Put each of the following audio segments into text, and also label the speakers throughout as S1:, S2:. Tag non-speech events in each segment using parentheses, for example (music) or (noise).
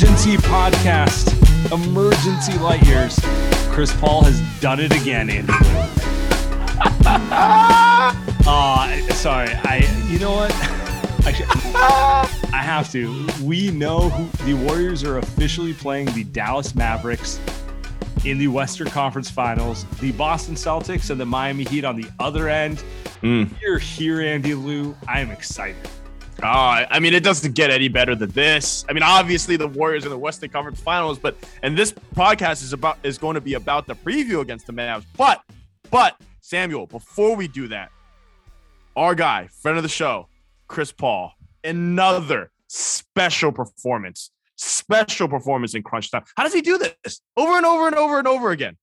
S1: Emergency podcast. Emergency light years. Chris Paul has done it again, Andy. (laughs) uh, sorry. I. You know what? (laughs) Actually, I have to. We know who the Warriors are officially playing the Dallas Mavericks in the Western Conference Finals. The Boston Celtics and the Miami Heat on the other end.
S2: Mm.
S1: You're here, Andy Liu. I am excited.
S2: Uh, I mean, it doesn't get any better than this. I mean, obviously the Warriors in the Western Conference Finals, but and this podcast is about is going to be about the preview against the Mavs. But, but Samuel, before we do that, our guy, friend of the show, Chris Paul, another special performance, special performance in crunch time. How does he do this over and over and over and over again?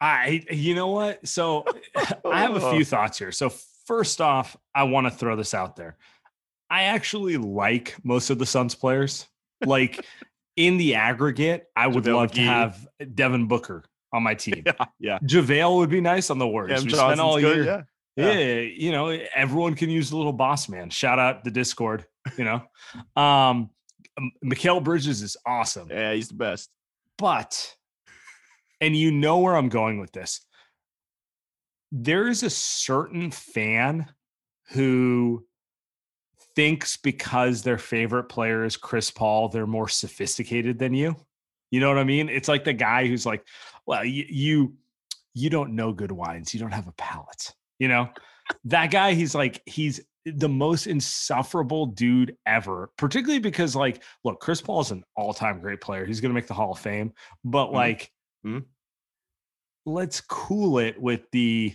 S1: I, you know what? So (laughs) I have a few (laughs) thoughts here. So first off, I want to throw this out there. I actually like most of the Suns players. Like in the aggregate, I would
S2: JaVale
S1: love to have Devin Booker on my team. (laughs)
S2: Yeah, yeah.
S1: JaVale would be nice on the Warriors.
S2: Cam
S1: we spent all
S2: Johnson's
S1: year.
S2: yeah.
S1: Yeah.
S2: Yeah.
S1: you know, everyone can use a little boss man. Shout out the Discord, you know. um Mikal Bridges is awesome.
S2: Yeah, he's the best.
S1: But and you know where I'm going with this. There is a certain fan who thinks because their favorite player is Chris Paul, they're more sophisticated than you. You know what I mean? It's like the guy who's like, well, you you, you don't know good wines. You don't have a palate. You know? that guy, he's like, he's the most insufferable dude ever, particularly because, like, look, Chris Paul is an all-time great player. He's gonna make the Hall of Fame, but
S2: Mhm.
S1: like,
S2: Mhm.
S1: let's cool it with the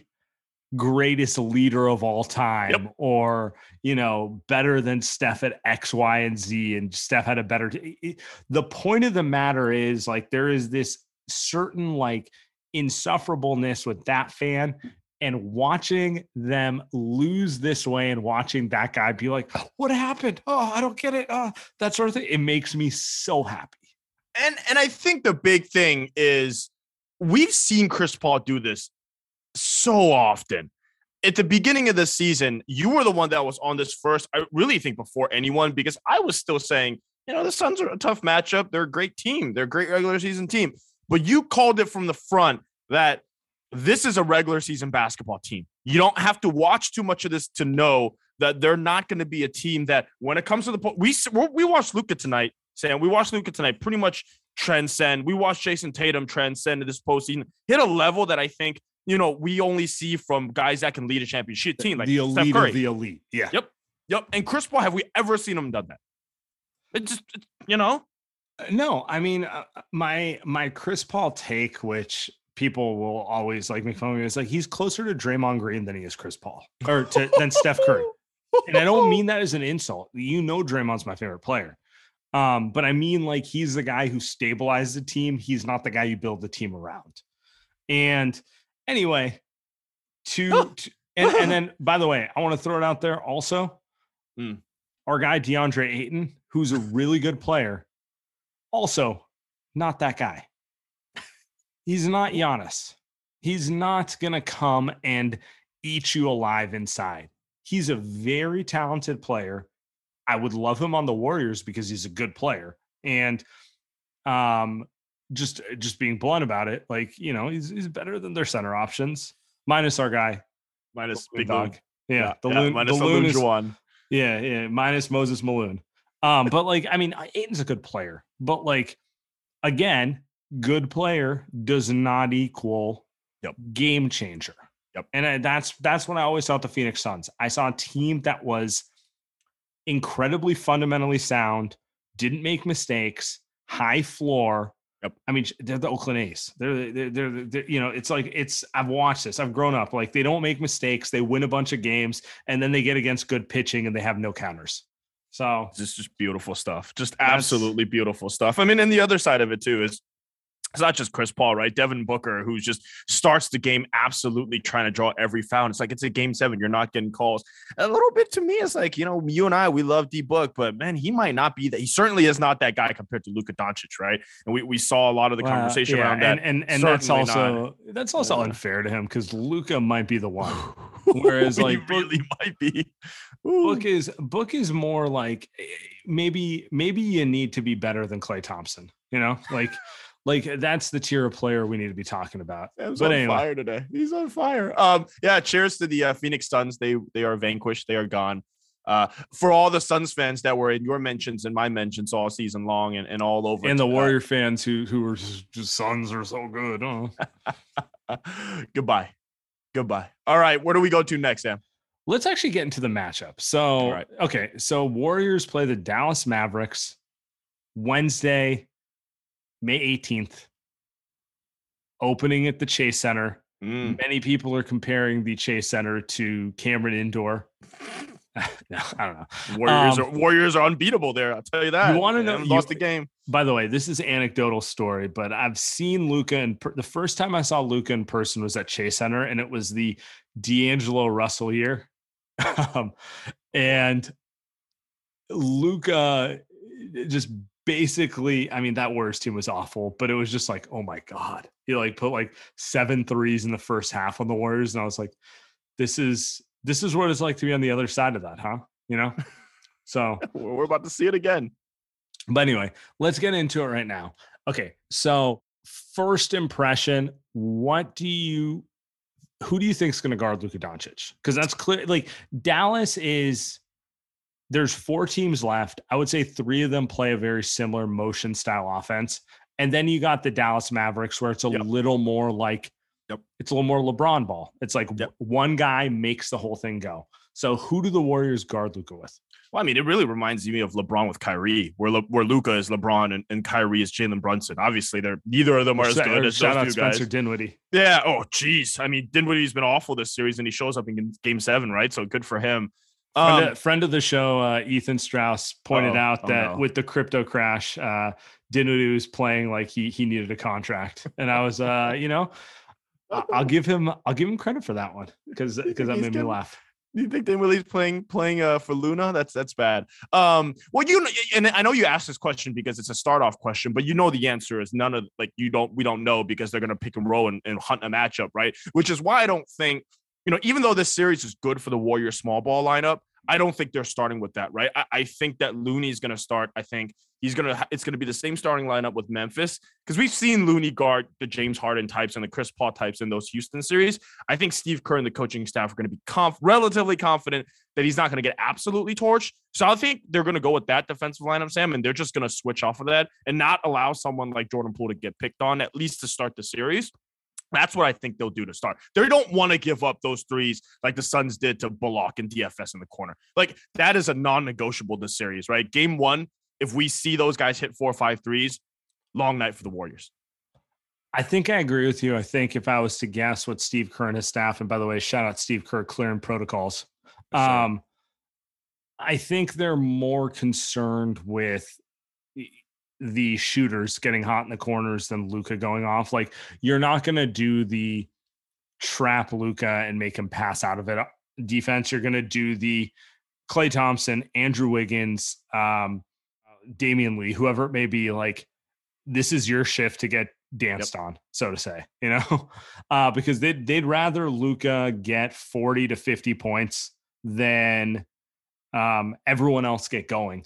S1: greatest leader of all time or you know better than steph at x y and z and steph had a better t- the point of the matter is like there is this certain like insufferableness with that fan and watching them lose this way and watching that guy be like what happened? Oh i don't get it. Oh that sort of thing. It makes me so happy.
S2: And and I think the big thing is we've seen Chris Paul do this so often. At the beginning of the season, you were the one that was on this first. I really think before anyone, because I was still saying, you know, the Suns are a tough matchup. They're a great team. They're a great regular season team. But you called it from the front that this is a regular season basketball team. You don't have to watch too much of this to know that they're not going to be a team that, when it comes to the point, we we watched Luka tonight, Sam. We watched Luka tonight pretty much transcend. We watched Jayson Tatum transcend in this postseason, hit a level that I think you know we only see from guys that can lead a championship team, like
S1: the
S2: Steph
S1: elite
S2: Curry.
S1: of the elite yeah
S2: Yep. Yep. And Chris Paul, have we ever seen him done that? It just, it- you know,
S1: Uh, No, I mean uh, uh, my my Chris Paul take, which people will always like make fun of me, is like he's closer to Draymond Green than he is Chris Paul or to, than Steph Curry. And I don't mean that as an insult. You know, Draymond's my favorite player, um, but I mean like he's the guy who stabilizes the team. He's not the guy you build the team around. And anyway, to, to and, and (laughs) then by the way, I want to throw it out there also.
S2: Hmm.
S1: Our guy DeAndre Ayton, who's a really good player, also not that guy. He's not Giannis. He's not going to come and eat you alive inside. He's a very talented player. I would love him on the Warriors because he's a good player. And Um, just just being blunt about it, like you know, he's he's better than their center options, minus our guy,
S2: minus
S1: Big Dog.
S2: Dog.
S1: Yeah, the
S2: yeah,
S1: loon,
S2: minus
S1: the loon is,
S2: Juwan.
S1: yeah, yeah, minus Moses Maloon. Um, but like, I mean, Ayton's a good player, but like, again, good player does not equal
S2: Yep.
S1: game changer.
S2: Yep.
S1: And I, that's that's when I always saw the Phoenix Suns. I saw a team that was incredibly fundamentally sound, didn't make mistakes, high floor.
S2: Yep.
S1: I mean, they're the Oakland A's. They're, they're, they're, they're, you know, it's like, it's, I've watched this. I've grown up. Like, they don't make mistakes. They win a bunch of games and then they get against good pitching and they have no counters. So,
S2: This is just beautiful stuff. Just absolutely beautiful stuff. I mean, and the other side of it too is it's not just Chris Paul, right? Devin Booker, who just starts the game absolutely trying to draw every foul. And it's like it's a game seven. You're not getting calls. A little bit to me, it's like, you know, you and I, we love D Book, but man, he might not be that. He certainly is not that guy compared to Luka Doncic, right? And we, we saw a lot of the
S1: well,
S2: conversation
S1: yeah,
S2: around that.
S1: And, and, that's
S2: Certainly not.
S1: also, that's also
S2: Yeah.
S1: unfair to him because Luka might be the one. (laughs) Whereas,
S2: He
S1: like, Book-
S2: really might be. Ooh.
S1: Book is book is more like eh, maybe maybe you need to be better than Klay Thompson. You know, like like that's the tier of player we need to be talking about.
S2: Sam's
S1: But
S2: on
S1: anyway.
S2: fire today. He's on fire. Um, yeah. Cheers to the uh, Phoenix Suns. They they are vanquished. They are gone. Uh, for all the Suns fans that were in your mentions and my mentions all season long and, and all over,
S1: And the Warrior fans who who were just, just Suns are so good. Oh. (laughs)
S2: goodbye, goodbye. All right, where do we go to next, Sam?
S1: Let's actually get into the matchup. So
S2: right.
S1: okay, so Warriors play the Dallas Mavericks Wednesday, May 18th. Opening at the Chase Center.
S2: Mm.
S1: Many people are comparing the Chase Center to Cameron Indoor. (laughs) no, I don't know.
S2: Warriors
S1: Um,
S2: are Warriors are unbeatable there. I'll tell you that.
S1: You
S2: wanna
S1: know- you-
S2: lost the game.
S1: By the way, this is anecdotal story, but I've seen Luka and per- the first time I saw Luka in person was at Chase Center, and it was the D'Angelo Russell year. (laughs) um, and Luka just basically, I mean, that Warriors team was awful, but it was just like, oh my God. He like put like seven threes in the first half on the Warriors. And I was like, this is this is what it's like to be on the other side of that, huh? You know? (laughs) So (laughs)
S2: We're about to see it again.
S1: but anyway, let's get into it right now. Okay, so first impression, what do you who do you think is going to guard Luka Doncic? Because that's clear. Like Dallas is there's four teams left. I would say three of them play a very similar motion style offense. And then you got the Dallas Mavericks where it's a
S2: Yep.
S1: little more like
S2: Yep.
S1: it's a little more LeBron ball. It's like
S2: Yep.
S1: one guy makes the whole thing go. So who do the Warriors guard Luka with?
S2: Well, I mean, it really reminds me of LeBron with Kyrie, where Le- where Luka is LeBron and, and Kyrie is Jalen Brunson. Obviously, they're neither of them are as
S1: Shout-
S2: good as
S1: shout out
S2: those two guys.
S1: Spencer Dinwiddie.
S2: Yeah. Oh, geez. I mean, Dinwiddie's been awful this series, and he shows up in Game Seven, right? So good for him.
S1: Friend,
S2: Um,
S1: of, friend of the show, uh, Ethan Strauss pointed
S2: Uh-oh.
S1: out
S2: Oh,
S1: that
S2: no.
S1: with the crypto crash, uh, Dinwiddie was playing like he he needed a contract, and I was, uh, you know, I'll give him I'll give him credit for that one because because that made me laugh.
S2: Do you think Dinwiddie's playing playing uh, for Luna? That's that's bad. Um, well, you and I know you asked this question because it's a start off question, but you know the answer is none of like you don't we don't know because they're gonna pick and roll and, and hunt a matchup, right? Which is why I don't think you know even though this series is good for the Warriors small ball lineup, I don't think they're starting with that, right? I, I think that Looney's gonna start. I think he's gonna ha- it's gonna be the same starting lineup with Memphis because we've seen Looney guard the James Harden types and the Chris Paul types in those Houston series. I think Steve Kerr and the coaching staff are going to be conf- relatively confident that he's not going to get absolutely torched. So I think they're going to go with that defensive lineup, Sam, and they're just going to switch off of that and not allow someone like Jordan Poole to get picked on at least to start the series. That's what I think they'll do to start. They don't want to give up those threes like the Suns did to Bullock and DFS in the corner. Like that is a non-negotiable this series, right? Game one, if we see those guys hit four or five threes, long night for the Warriors.
S1: I think I agree with you. I think if I was to guess what Steve Kerr and his staff, and by the way, shout out Steve Kerr clearing protocols. Um, I think they're more concerned with the shooters getting hot in the corners than Luka going off. Like you're not going to do the trap Luka and make him pass out of it uh, defense. You're going to do the Klay Thompson, Andrew Wiggins, um, Damion Lee, whoever it may be. Like this is your shift to get danced on, so to say. (laughs) You know, uh, because they would they'd rather Luka get 40 to 50 points than um, everyone else get going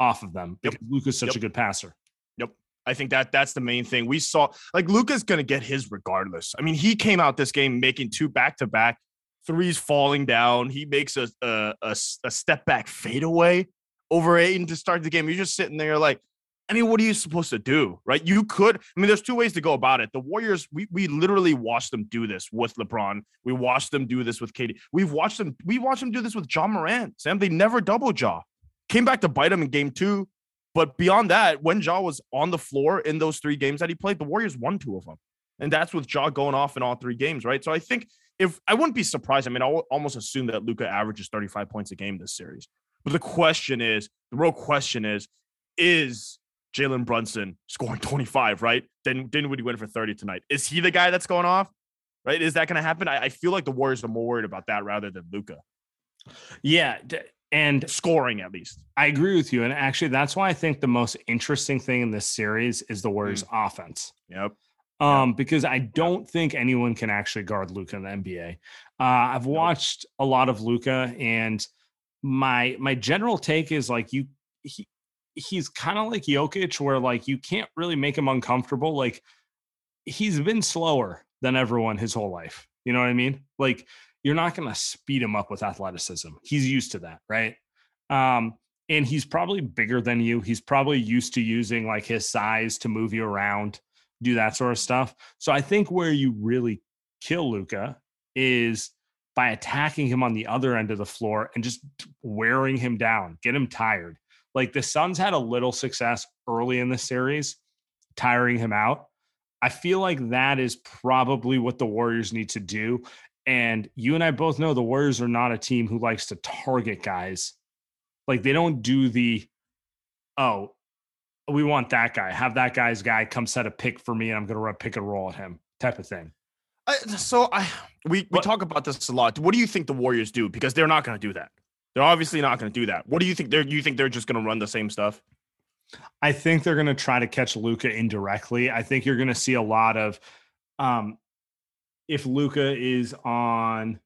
S1: off of them
S2: Yep.
S1: because Luka's such
S2: Yep.
S1: a good passer.
S2: Yep. I think that that's the main thing. We saw like Luka's gonna get his regardless. I mean, he came out this game making two back to back threes falling down. He makes a, a, a, a step back fadeaway over Ayton to start the game. You're just sitting there like, I mean, what are you supposed to do? Right? You could, I mean, there's two ways to go about it. The Warriors, we we literally watched them do this with LeBron. We watched them do this with KD. We've watched them, we watched them do this with John Morant. Sam, they never double Ja. Came back to bite him in game two. But beyond that, when Ja was on the floor in those three games that he played, the Warriors won two of them. And that's with Ja going off in all three games, right? So I think if I wouldn't be surprised. I mean, I'll almost assume that Luka averages 35 points a game this series. But the question is, the real question is, is Jalen Brunson scoring 25, right? Then then would he win for 30 tonight? Is he the guy that's going off? Right? Is that going to happen? I, I, feel like the Warriors are more worried about that rather than Luka.
S1: Yeah. And
S2: scoring at least.
S1: I agree with you. And actually, that's why I think the most interesting thing in this series is the Warriors mm. offense.
S2: Yep
S1: um, because I don't think anyone can actually guard Luka in the NBA. Uh, I've watched a lot of Luka, and my my general take is like you he he's kind of like Jokic, where like you can't really make him uncomfortable. Like he's been slower than everyone his whole life. You know what I mean? Like you're not going to speed him up with athleticism. He's used to that, right? Um, and he's probably bigger than you. He's probably used to using like his size to move you around do that sort of stuff. So I think where you really kill Luka is by attacking him on the other end of the floor and just wearing him down, get him tired. Like the Suns had a little success early in the series, tiring him out. I feel like that is probably what the Warriors need to do. And you and I both know the Warriors are not a team who likes to target guys. Like they don't do the, oh, we want that guy. Have that guy's guy come set a pick for me, and I'm going to run pick and roll at him, type of thing.
S2: I, so I we we talk about this a lot. What do you think the Warriors do? Because they're not going to do that. They're obviously not going to do that. What do you think? They're you think they're just going to run the same stuff?
S1: I think they're going to try to catch Luka indirectly. I think you're going to see a lot of, um, if Luka is on,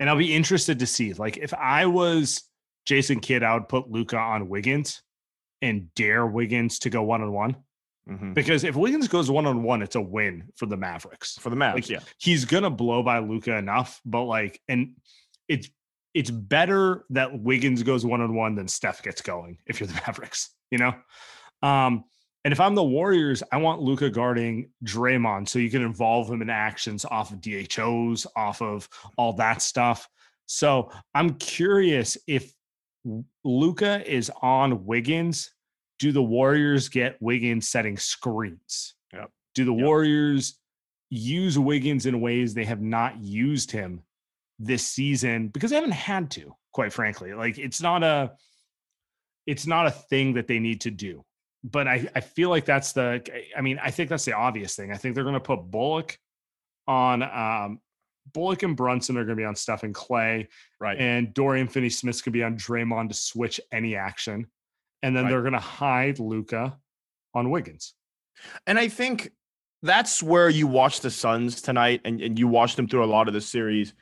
S1: and I'll be interested to see. Like if I was Jason Kidd, I would put Luka on Wiggins and dare Wiggins to go one on one. Because if Wiggins goes one on one, it's a win for the Mavericks.
S2: For the Mavs,
S1: like,
S2: yeah.
S1: He's gonna blow by Luka enough, but like, and it's it's better that Wiggins goes one on one than Steph gets going if you're the (laughs) Mavericks, you know? Um, and if I'm the Warriors, I want Luka guarding Draymond so you can involve him in actions off of DHOs, off of all that stuff. So I'm curious if Luka is on Wiggins, do the Warriors get Wiggins setting screens?
S2: Yep.
S1: Do the
S2: yep.
S1: Warriors use Wiggins in ways they have not used him this season because they haven't had to, quite frankly. Like it's not a it's not a thing that they need to do. But I, I feel like that's the I mean, I think that's the obvious thing. I think they're gonna put Bullock on um Bullock and Brunson are going to be on Steph and Klay,
S2: Right.
S1: And Dorian Finney Smith's going to be on Draymond to switch any action. And then right. they're going to hide Luka on Wiggins.
S2: And I think that's where you watch the Suns tonight and, and you watch them through a lot of the series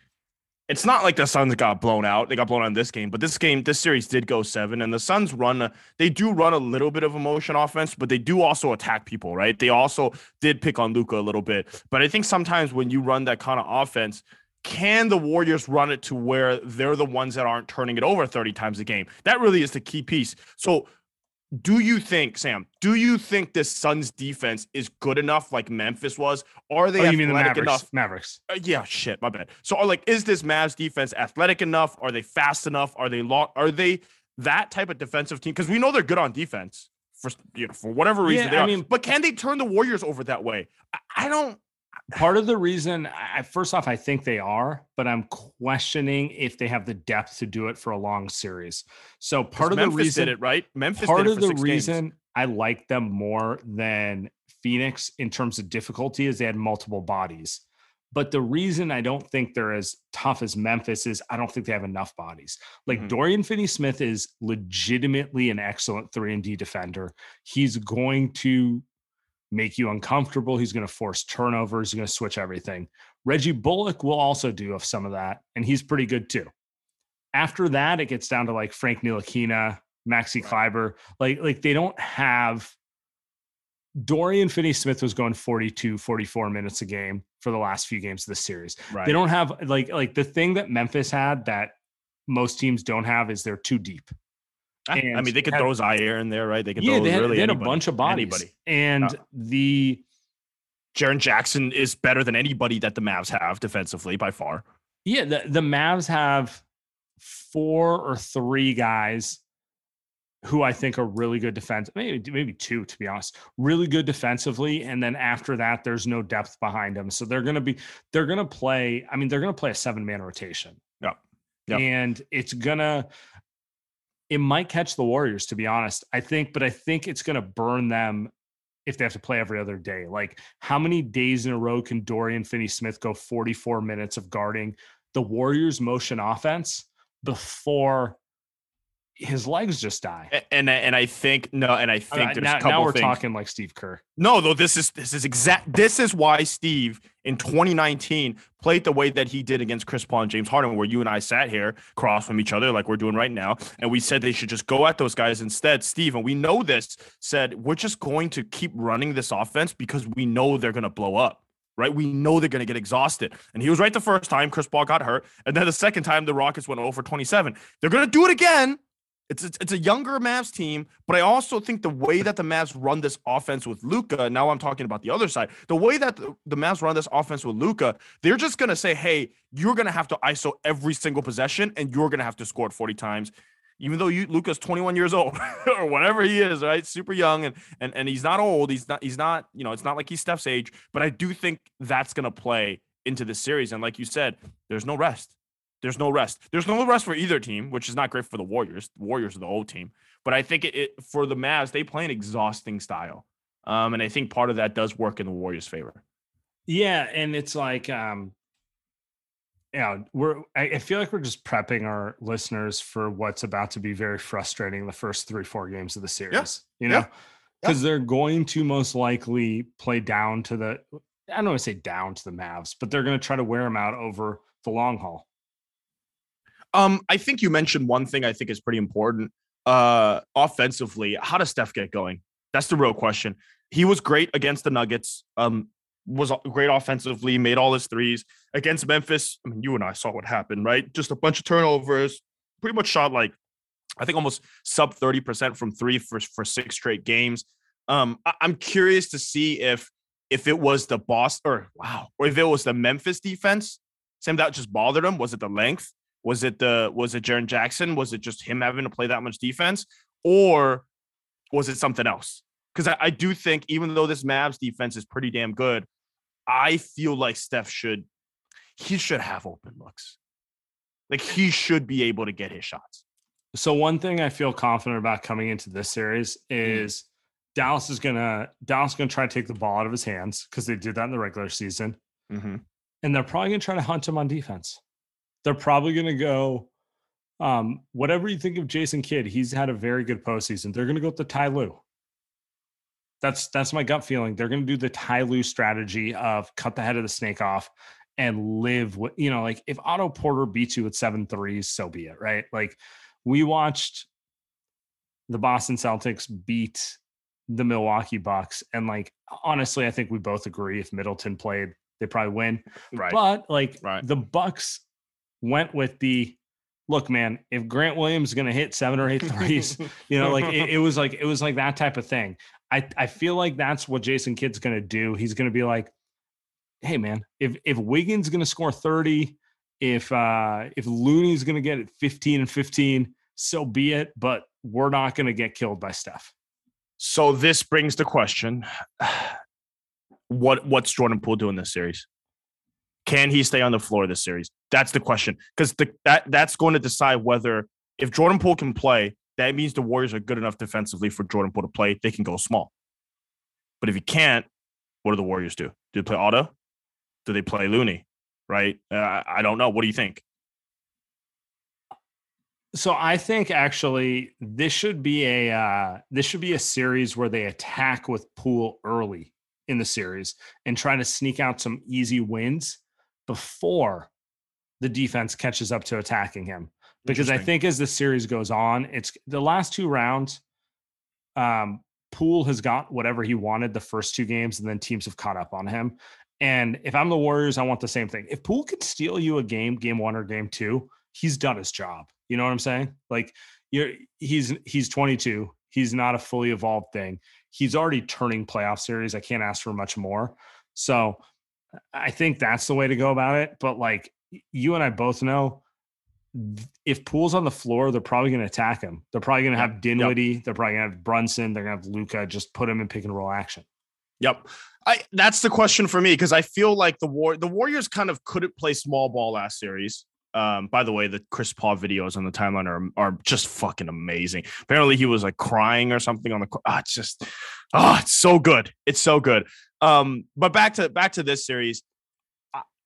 S2: it's not like the Suns got blown out. They got blown out in this game, but this game, this series did go seven. And the Suns run, they do run a little bit of emotion offense, but they do also attack people, right? They also did pick on Luka a little bit. But I think sometimes when you run that kind of offense, can the Warriors run it to where they're the ones that aren't turning it over 30 times a game? That really is the key piece. So do you think, Sam? Do you think this Suns defense is good enough, like Memphis was? Are they
S1: oh,
S2: athletic
S1: the Mavericks,
S2: enough?
S1: Mavericks.
S2: Uh, yeah, shit, my bad. So, are like, is this Mavs defense athletic enough? Are they fast enough? Are they long? Are they that type of defensive team? Because we know they're good on defense for you know for whatever reason. Yeah, I mean, but can they turn the Warriors over that way? I, I don't
S1: part of the reason I, first off i think they are but i'm questioning if they have the depth to do it for a long series so part of
S2: memphis
S1: the reason
S2: did it right memphis
S1: part of
S2: the
S1: reason
S2: games.
S1: i like them more than phoenix in terms of difficulty is they had multiple bodies but the reason I don't think they're as tough as Memphis is I don't think they have enough bodies. Like mm-hmm. Dorian Finney Smith is legitimately an excellent 3 and D defender. He's going to make you uncomfortable. He's going to force turnovers. He's going to switch everything. Reggie Bullock will also do some of that, and he's pretty good too. After that, it gets down to like Frank Ntilikina, Maxi Kleber. Like, like they don't have Dorian Finney Smith was going 42, 44 minutes a game for the last few games of the series.
S2: Right.
S1: They don't have like like the thing that Memphis had that most teams don't have is they're too deep.
S2: Ah,
S1: I
S2: mean, they could
S1: have-
S2: throw Ziaire in there, right? They could
S1: Yeah,
S2: throw
S1: they had,
S2: really
S1: they had
S2: anybody,
S1: a bunch of bodies.
S2: Anybody.
S1: And
S2: Yeah.
S1: the
S2: Jaren Jackson is better than anybody that the Mavs have defensively by far.
S1: yeah, the, the Mavs have four or three guys who I think are really good defense, maybe maybe two to be honest, really good defensively, and then after that, there's no depth behind them. So they're gonna be they're gonna play. I mean, they're gonna play a seven man rotation.
S2: Yep. Yep.
S1: and it's gonna it might catch the Warriors to be honest. I think, but I think it's gonna burn them if they have to play every other day. Like, how many days in a row can Dorian Finney Smith go 44 minutes of guarding the Warriors' motion offense before his legs just die?
S2: And and I think no, and I think
S1: Uh,
S2: there's
S1: now,
S2: a couple
S1: now we're
S2: things.
S1: talking like Steve Kerr.
S2: No, though this is this is exact. This is why Steve in 2019 played the way that he did against Chris Paul and James Harden, where you and I sat here across from each other like we're doing right now, and we said they should just go at those guys instead. Steve, and we know this said we're just going to keep running this offense because we know they're going to blow up. Right, we know they're going to get exhausted, and he was right the first time. Chris Paul got hurt, and then the second time the Rockets went over 27. They're going to do it again. It's, it's it's a younger Mavs team, but I also think the way that the Mavs run this offense with Luka. Now I'm talking about the other side. The way that the, the Mavs run this offense with Luka, they're just gonna say, "Hey, you're gonna have to ISO every single possession, and you're gonna have to score it 40 times." Even though you Luka's 21 years old (laughs) or whatever he is, right? Super young, and and and he's not old. He's not he's not you know it's not like he's Steph's age, but I do think that's gonna play into this series. And like you said, there's no rest. There's no rest. There's no rest for either team, which is not great for the Warriors. The Warriors are the old team, but I think it, it for the Mavs, they play an exhausting style, um, and I think part of that does work in the Warriors' favor.
S1: Yeah, and it's like um yeah, we're I, I feel like we're just prepping our listeners for what's about to be very frustrating the first three, four games of the series. You know,
S2: Yeah.
S1: because they're going to most likely play down to the I don't want to say down to the Mavs, but they're going to try to wear them out over the long haul.
S2: Um, I think you mentioned one thing I think is pretty important. Uh, offensively, how does Steph get going? That's the real question. He was great against the Nuggets. Um, was great offensively, made all his threes against Memphis. I mean, you and I saw what happened, right? Just a bunch of turnovers. Pretty much shot like, I think almost sub thirty percent from three for for six straight games. Um, I, I'm curious to see if if it was the boss or wow, or if it was the Memphis defense, Sam that just bothered him. Was it the length? Was it the was it Jaren Jackson? Was it just him having to play that much defense, or was it something else? Because I, I do think even though this Mavs defense is pretty damn good, I feel like Steph should he should have open looks. Like he should be able to get his shots.
S1: So one thing I feel confident about coming into this series is Dallas is gonna Dallas is gonna try to take the ball out of his hands because they did that in the regular season.
S2: Mm-hmm.
S1: and they're probably going to try to hunt him on defense. They're probably going to go, um, whatever you think of Jason Kidd, he's had a very good postseason. They're going to go with the Ty Lue. That's that's my gut feeling. They're going to do the Ty Lue strategy of cut the head of the snake off and live with you know like if Otto Porter beats you with seven threes, so be it, right? Like we watched the Boston Celtics beat the Milwaukee Bucks, and like honestly, I think we both agree if Middleton played, they probably win.
S2: Right.
S1: But like
S2: Right.
S1: the Bucks went with the look, man. If Grant Williams is going to hit seven or eight threes, (laughs) you know, like it, it was like it was like that type of thing. I I feel like that's what Jason Kidd's going to do. He's going to be like, hey, man, if if Wiggins is going to score thirty, if uh if Looney's going to get it fifteen and fifteen, so be it. But we're not going to get killed by Steph.
S2: So this brings the question: (sighs) What what's Jordan Poole doing this series? Can he stay on the floor this series? That's the question because that that's going to decide whether if Jordan Poole can play, that means the Warriors are good enough defensively for Jordan Poole to play. They can go small. But if he can't, what do the Warriors do? Do they play Otto? Do they play Looney? Right? Uh, I don't know. What do you think?
S1: So I think actually this should be a uh, this should be a series where they attack with Poole early in the series and try to sneak out some easy wins before the defense catches up to attacking him. Because I think as the series goes on, it's the last two rounds. Um, Poole has got whatever he wanted the first two games, and then teams have caught up on him. And if I'm the Warriors, I want the same thing. If Poole could steal you a game, game one or game two, he's done his job. You know what I'm saying? Like you're he's he's 22. He's not a fully evolved thing. He's already turning playoff series. I can't ask for much more. So I think that's the way to go about it. But like you and I both know, if Poole's on the floor, they're probably going to attack him. They're probably going to have Dinwiddie. Yep. They're probably going to have Brunson. They're going to have Luka. Just put him in pick and roll action.
S2: Yep. I that's the question for me because I feel like the war the Warriors kind of couldn't play small ball last series. Um, by the way, the Chris Paul videos on the timeline are are just fucking amazing. Apparently, he was like crying or something on the. Ah, it's just, ah, oh, it's so good. It's so good. Um, but back to back to this series,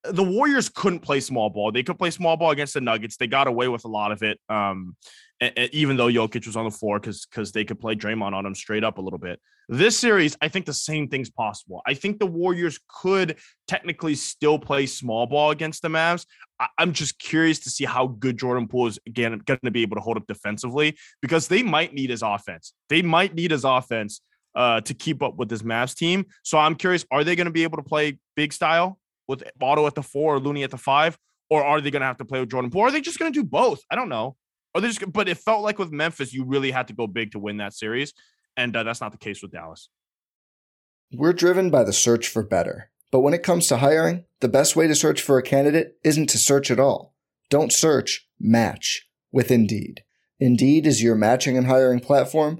S2: the Warriors couldn't play small ball. They could play small ball against the Nuggets. They got away with a lot of it. Um, and, and even though Jokic was on the floor, because because they could play Draymond on him straight up a little bit. This series, I think the same thing's possible. I think the Warriors could technically still play small ball against the Mavs. I, am just curious to see how good Jordan Poole is again going to be able to hold up defensively because they might need his offense. They might need his offense uh, to keep up with this Mavs team. So I'm curious, are they going to be able to play big style with Otto at the four or Looney at the five? Or are they going to have to play with Jordan Poole? Or are they just going to do both? I don't know. Are they just, but it felt like with Memphis, you really had to go big to win that series. And uh, that's not the case with Dallas.
S3: We're driven by the search for better. But when it comes to hiring, the best way to search for a candidate isn't to search at all. Don't search, match with Indeed. Indeed is your matching and hiring platform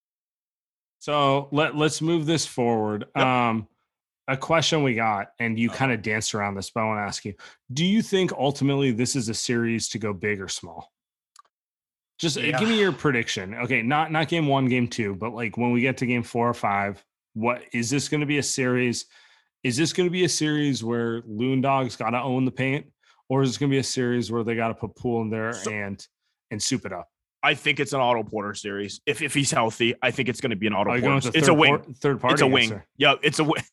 S1: So let let's move this forward. Yep. Um, a question we got, and you uh-huh. kind of danced around this, but I want to ask you: Do you think ultimately this is a series to go big or small? Just uh, yeah. give me your prediction. Okay, not not game one, game two, but like when we get to game four or five, what is this going to be a series? Is this going to be a series where Loon Dog's got to own the paint, or is this going to be a series where they got to put pool in there so, and and soup it up?
S2: I think it's an Otto Porter series. If if he's healthy, I think it's going to be an Otto Porter. It's a wing. Por-
S1: third party.
S2: It's a wing. Answer. Yeah, it's a wing.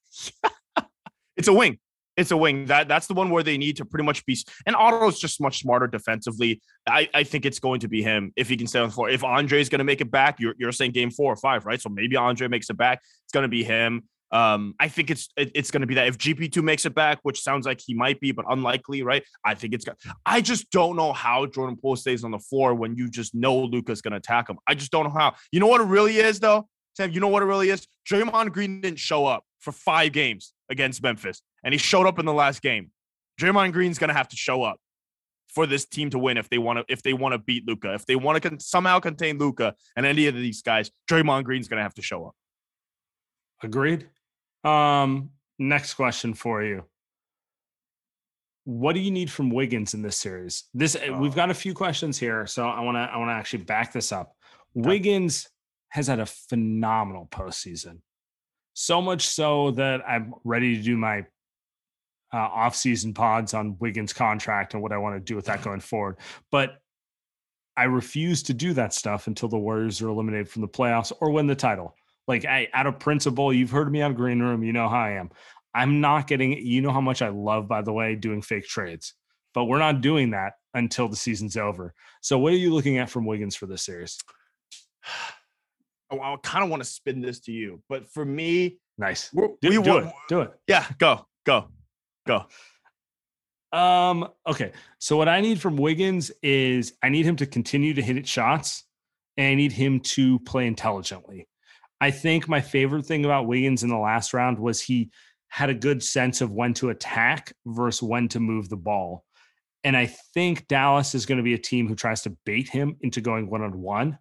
S2: (laughs) it's a wing. It's a wing. That that's the one where they need to pretty much be. And Otto's just much smarter defensively. I, I think it's going to be him if he can stay on the floor. If Andre's going to make it back, you're you're saying game four or five, right? So maybe Andre makes it back. It's going to be him. Um, I think it's it, it's going to be that if GP2 makes it back, which sounds like he might be, but unlikely, right? I think it's got. I just don't know how Jordan Poole stays on the floor when you just know Luka's going to attack him. I just don't know how. You know what it really is, though, Sam. You know what it really is. Draymond Green didn't show up for five games against Memphis, and he showed up in the last game. Draymond Green's going to have to show up for this team to win if they want to if they want to beat Luka, If they want to con- somehow contain Luka and any of these guys, Draymond Green's going to have to show up.
S1: Agreed. Um, next question for you. What do you need from Wiggins in this series? This oh. we've got a few questions here, so I want to I want to actually back this up. Okay. Wiggins has had a phenomenal postseason, so much so that I'm ready to do my uh, off-season pods on Wiggins' contract and what I want to do with that (laughs) going forward. But I refuse to do that stuff until the Warriors are eliminated from the playoffs or win the title. Like, I, out of principle, you've heard me on Green Room. You know how I am. I'm not getting, you know how much I love, by the way, doing fake trades, but we're not doing that until the season's over. So, what are you looking at from Wiggins for this series? (sighs)
S2: Oh, I kind of want to spin this to you, but for me,
S1: nice. Do, we, do it. Do it.
S2: Yeah, go, go, go.
S1: Um, okay. So what I need from Wiggins is I need him to continue to hit it shots and I need him to play intelligently. I think my favorite thing about Wiggins in the last round was he had a good sense of when to attack versus when to move the ball. And I think Dallas is going to be a team who tries to bait him into going one on one.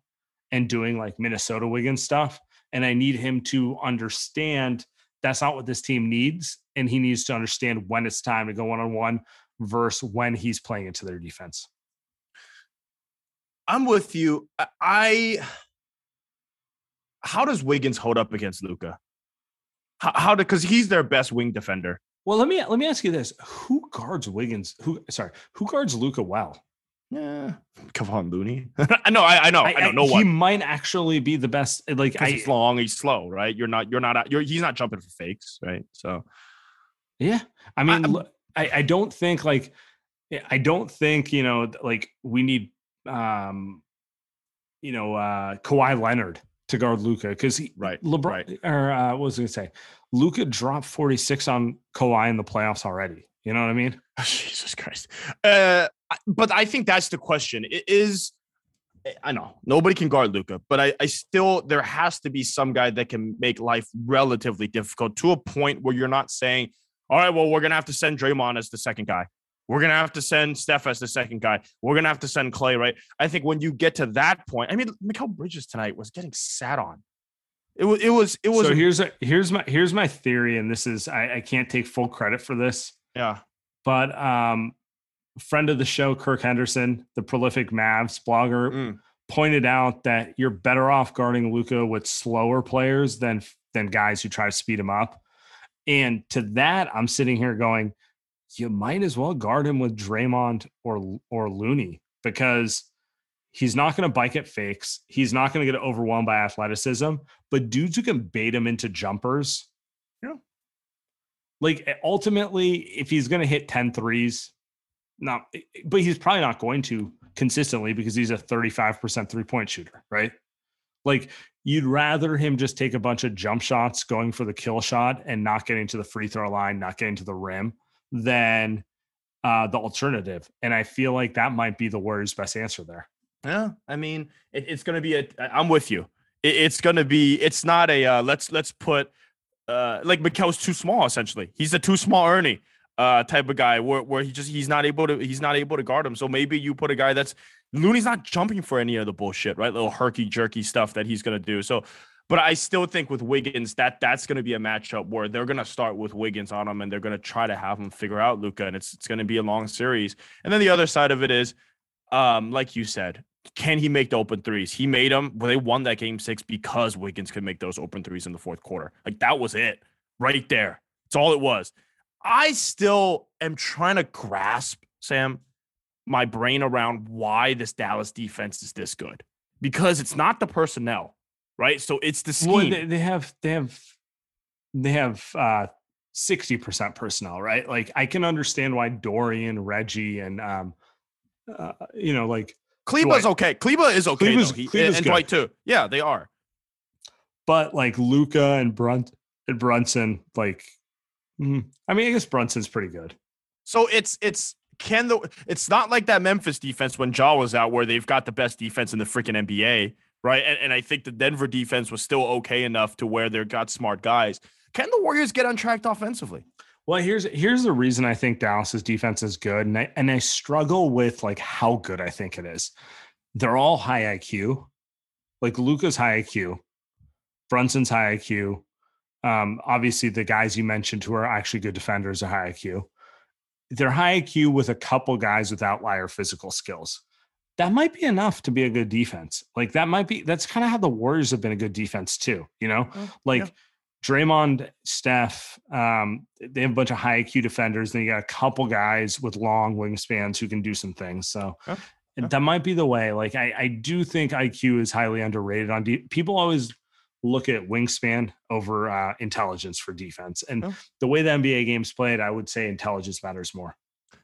S1: and doing like Minnesota Wiggins stuff. And I need him to understand that's not what this team needs. And he needs to understand when it's time to go one on one versus when he's playing into their defense.
S2: I'm with you. I how does Wiggins hold up against Luka? How, how because he's their best wing defender.
S1: Well, let me let me ask you this: Who guards Wiggins? Who sorry, who guards Luka well?
S2: Yeah, Kevon Looney. (laughs) I know, I, I know, I, I know. No
S1: he might actually be the best. Like, I,
S2: he's long, he's slow, right? You're not, you're not, you're, he's not jumping for fakes, right? So,
S1: yeah. I mean, I, I, I don't think like, I don't think you know, like we need, um, you know, uh Kawhi Leonard to guard Luka because he
S2: right,
S1: LeBron
S2: right.
S1: or uh, what was I gonna say? Luka dropped 46 on Kawhi in the playoffs already. You know what I mean? (laughs)
S2: Jesus Christ. Uh, but I think that's the question. It is I know nobody can guard Luka, but I, I still there has to be some guy that can make life relatively difficult to a point where you're not saying, all right, well, we're gonna have to send Draymond as the second guy. We're gonna have to send Steph as the second guy. We're gonna have to send Clay, right? I think when you get to that point, I mean, Mikal Bridges tonight was getting sat on. It was it was it was
S1: So here's a, here's my here's my theory, and this is I, I can't take full credit for this.
S2: Yeah.
S1: But um friend of the show, Kirk Henderson, the prolific Mavs blogger,
S2: Mm.
S1: pointed out that you're better off guarding Luka with slower players than than guys who try to speed him up. And to that, I'm sitting here going, you might as well guard him with Draymond or or Looney because he's not going to bike at fakes. He's not going to get overwhelmed by athleticism. But dudes who can bait him into jumpers,
S2: Yeah.
S1: Like ultimately, if he's going to hit 10 threes, not, but he's probably not going to consistently because he's a 35% three point shooter, right? Like you'd rather him just take a bunch of jump shots going for the kill shot and not getting to the free throw line, not getting to the rim than uh, the alternative. And I feel like that might be the Warriors' best answer there.
S2: Yeah, I mean, it, it's going to be a. I'm with you. It, it's going to be. It's not a. Uh, let's let's put. Uh, like Mikal's too small. Essentially, he's a too small Ernie uh type of guy where, where he just he's not able to he's not able to guard him. So maybe you put a guy that's Looney's not jumping for any of the bullshit, right? Little herky jerky stuff that he's gonna do. So, but I still think with Wiggins that that's gonna be a matchup where they're gonna start with Wiggins on him and they're gonna try to have him figure out Luka, and it's it's gonna be a long series. And then the other side of it is, um, like you said, can he make the open threes? He made them. Well, they won that game six because Wiggins could make those open threes in the fourth quarter. Like that was it, right there. It's all it was. I still am trying to grasp, Sam, my brain around why this Dallas defense is this good. Because it's not the personnel, right? So it's the scheme.
S1: Well, they, they have they have they have uh 60% personnel, right? Like I can understand why Dorian, Reggie, and um uh, you know, like
S2: Kleber's okay. Kleber is okay.
S1: Kleber's-
S2: though. He,
S1: Kleber's
S2: and
S1: good.
S2: Dwight too. Yeah, they are.
S1: but like Luka and Brunt and Brunson, like mm, I mean, I guess Brunson's pretty good.
S2: So it's it's can the it's not like that Memphis defense when Ja was out where they've got the best defense in the freaking NBA, right? And, and I think the Denver defense was still okay enough to where they've got smart guys. Can the Warriors get untracked offensively?
S1: Well, here's here's the reason I think Dallas's defense is good, and I and I struggle with like how good I think it is. They're all high IQ, like Luka's high IQ, Brunson's high IQ. Um, obviously, the guys you mentioned who are actually good defenders are high IQ. They're high IQ with a couple guys with outlier physical skills. That might be enough to be a good defense. Like that might be. That's kind of how the Warriors have been a good defense too. You know, like
S2: yeah.
S1: Draymond, Steph, um, they have a bunch of high IQ defenders. Then you got a couple guys with long wingspans who can do some things. So
S2: Yeah.
S1: that might be the way. Like I, I do think IQ is highly underrated on de- people always look at wingspan over uh, intelligence for defense. And the way the NBA game's played, I would say intelligence matters more.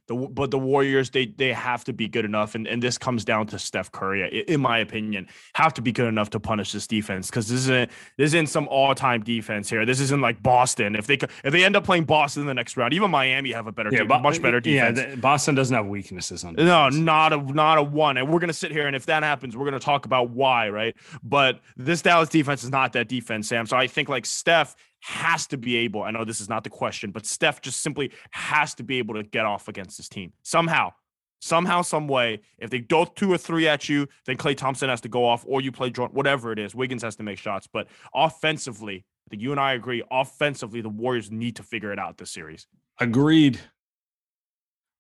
S2: The, but the Warriors, they they have to be good enough, and, and this comes down to Steph Curry, in my opinion, have to be good enough to punish this defense because this isn't this isn't some all time defense here. This isn't like Boston. If they if they end up playing Boston in the next round, even Miami have a better, team,
S1: Bo-
S2: much better defense.
S1: Yeah, Boston doesn't have weaknesses on.
S2: No, not a not a one. And we're gonna sit here and if that happens, we're gonna talk about why, right? But this Dallas defense is not that defense, Sam. So I think like Steph has to be able. I know this is not the question, but Steph just simply has to be able to get off against this team somehow. somehow, some way, if they go two or three at you, then Klay Thompson has to go off, or you play Jordan, whatever it is. Wiggins has to make shots. But offensively, I think you and I agree. Offensively, the Warriors need to figure it out this series.
S1: Agreed.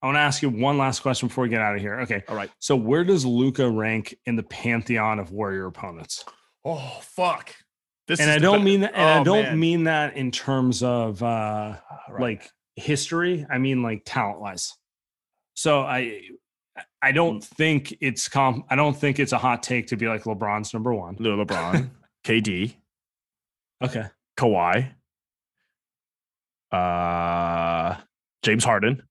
S1: I want to ask you one last question before we get out of here. Okay.
S2: All right.
S1: So where does Luka rank in the pantheon of Warrior opponents?
S2: Oh fuck.
S1: This and I don't mean that. And
S2: oh,
S1: I don't
S2: man.
S1: mean that in terms of uh
S2: Right.
S1: like history. I mean like talent wise. So I I don't
S2: Mm.
S1: think it's com. I don't think it's a hot take to be like LeBron's number one.
S2: LeBron, (laughs) KD,
S1: Okay.
S2: Kawhi, uh, James Harden.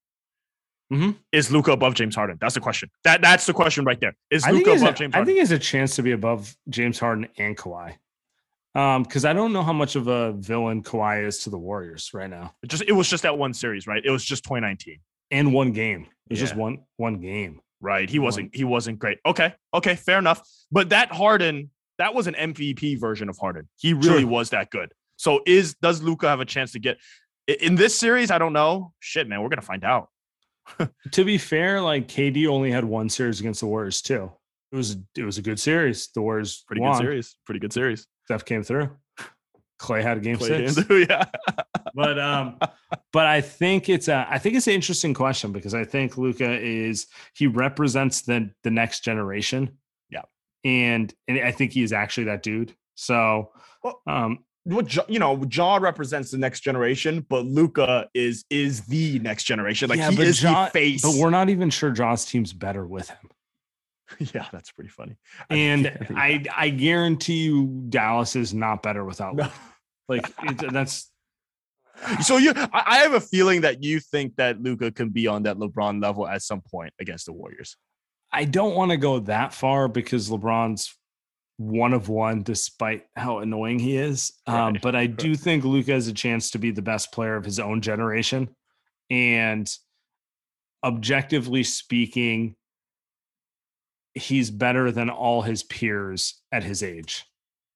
S1: Mm-hmm.
S2: Is Luka above James Harden? That's the question. That that's the question right there. Is
S1: Luka
S2: above
S1: a,
S2: James Harden?
S1: I think he has a chance to be above James Harden and Kawhi. Um, because I don't know how much of a villain Kawhi is to the Warriors right now.
S2: It just it was just that one series, right? It was just 2019.
S1: And one game. It was just one one game.
S2: Right. He wasn't he wasn't great. Okay. Okay, fair enough. But that Harden, that was an MVP version of Harden. He really
S1: Sure.
S2: was that good. So is does Luka have a chance to get in this series? I don't know. Shit, man, we're gonna find out. (laughs)
S1: To be fair, like KD only had one series against the Warriors too. It was it was a good series. The Warriors
S2: Pretty
S1: won.
S2: good series. Pretty good series.
S1: Steph came through. Klay had a game
S2: Played
S1: six.
S2: into- yeah. (laughs)
S1: but um but i think it's a i think it's an interesting question because i think luka is he represents the the next generation
S2: Yeah.
S1: and and i think he's actually that dude so
S2: Well,
S1: um
S2: Ja- you know, Ja represents the next generation, but Luka is is the next generation. Like
S1: yeah,
S2: he is the face.
S1: but we're not even sure Ja's team's better with him (laughs)
S2: yeah, that's pretty funny. (laughs)
S1: And i i guarantee you dallas is not better without
S2: No.
S1: Like it, that's
S2: So you, I, I have a feeling that you think that Luka can be on that LeBron level at some point against the Warriors.
S1: I don't want to go that far because LeBron's one of one, despite how annoying he is. Um, but I do think Luka has a chance to be the best player of his own generation. And objectively speaking, he's better than all his peers at his age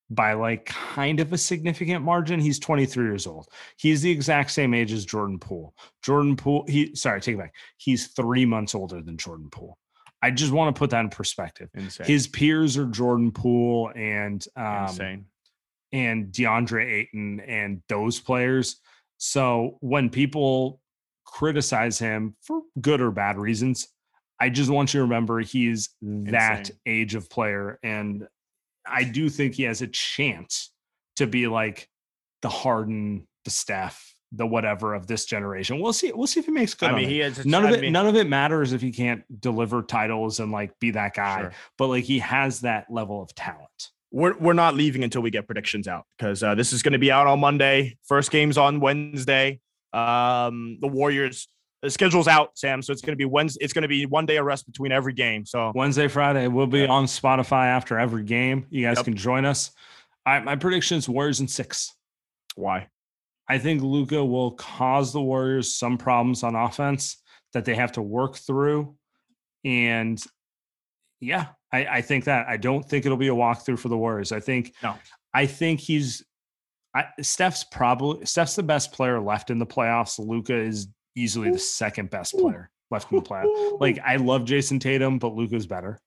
S1: by like kind of a significant margin. He's 23 years old. He's the exact same age as Jordan Poole. Jordan Poole, he sorry, take it back. He's three months older than Jordan Poole. I just want to put that in perspective.
S2: Insane.
S1: His peers are Jordan Poole and um,
S2: insane.
S1: and DeAndre Ayton and those players. So when people criticize him for good or bad reasons, I just want you to remember he's that
S2: Insane.
S1: age of player. And I do think he has a chance to be like the Harden, the Steph, the whatever of this generation. We'll see. We'll see if he makes good.
S2: I mean,
S1: it.
S2: he has
S1: none of
S2: I
S1: it.
S2: mean-
S1: none of it matters if he can't deliver titles and like be that guy.
S2: Sure.
S1: But like he has that level of talent.
S2: We're we're not leaving until we get predictions out because uh, this is going to be out on Monday. First game's on Wednesday. Um, the Warriors. The schedule's out, Sam. So it's going to be Wednesday. It's going to be one day of rest between every game. So
S1: Wednesday, Friday. We'll be
S2: Yeah.
S1: on Spotify after every game. You guys
S2: Yep.
S1: can join us. I, my prediction is Warriors in six.
S2: why?
S1: I think Luka will cause the Warriors some problems on offense that they have to work through. And yeah, I, I think that I don't think it'll be a walkthrough for the Warriors. I think
S2: No.
S1: I think he's I, Steph's probably Steph's the best player left in the playoffs. Luka is easily the second best player left in the playoffs. Like I love Jayson Tatum, but Luka's better.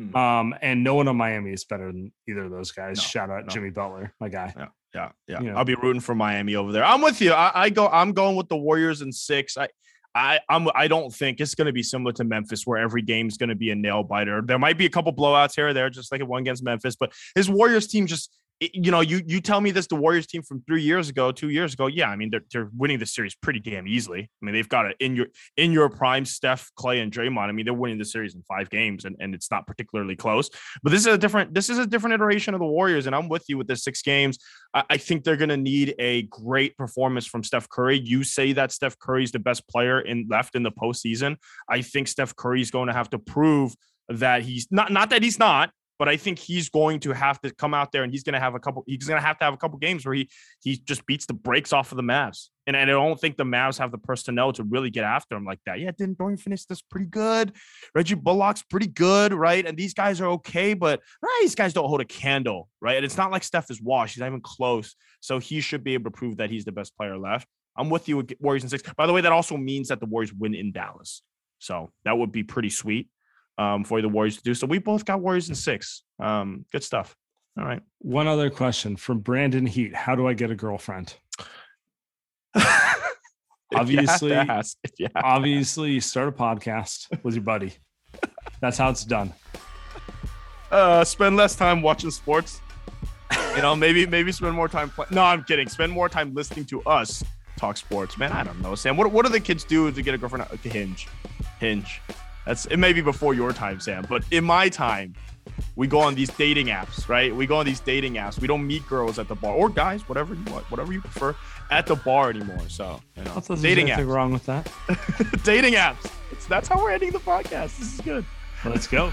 S2: Mm.
S1: Um, and no one on Miami is better than either of those guys.
S2: No,
S1: Shout out
S2: no.
S1: Jimmy Butler, my guy.
S2: Yeah, yeah.
S1: You know.
S2: I'll be rooting for Miami over there. I'm with you. I, I go. I'm going with the Warriors in six. I, I, I'm. I don't think it's going to be similar to Memphis, where every game is going to be a nail biter. There might be a couple blowouts here or there, just like it one against Memphis. But his Warriors team just. You know, you you tell me this the Warriors team from three years ago, two years ago. Yeah, I mean they're they're winning the series pretty damn easily. I mean they've got it in your in your prime Steph, Klay, and Draymond. I mean they're winning the series in five games, and, and it's not particularly close. But this is a different this is a different iteration of the Warriors, and I'm with you with the six games. I, I think they're going to need a great performance from Steph Curry. You say that Steph Curry's the best player in left in the postseason. I think Steph Curry's going to have to prove that he's not not that he's not, but I think he's going to have to come out there and he's going to have a couple. He's going to have to have a couple games where he he just beats the brakes off of the Mavs. And, and I don't think the Mavs have the personnel to really get after him like that. Yeah, didn't Dorian Finney-Smith's pretty good? Reggie Bullock's pretty good, right? And these guys are okay, but right, these guys don't hold a candle, right? And it's not like Steph is washed; he's not even close. So he should be able to prove that he's the best player left. I'm with you with Warriors and six. By the way, that also means that the Warriors win in Dallas. So that would be pretty sweet um, for the Warriors to do. So we both got Warriors in six. Um, good stuff. All right.
S1: One other question from Brandon Heat. How do I get a girlfriend? (laughs) obviously, you obviously, you start a podcast with your buddy. That's how it's done.
S2: Uh, spend less time watching sports. You know, maybe maybe spend more time. Play- no, I'm kidding. Spend more time listening to us talk sports, man. I don't know, Sam. What what do the kids do to get a girlfriend? To Hinge, Hinge. That's it. May be before your time, Sam, but in my time, we go on these dating apps, right? We go on these dating apps. We don't meet girls at the bar or guys, whatever you want, whatever you prefer, at the bar anymore. So, you know,
S1: dating apps. wrong with that. (laughs)
S2: dating apps. It's, that's how we're ending the podcast. This is good.
S1: Let's go.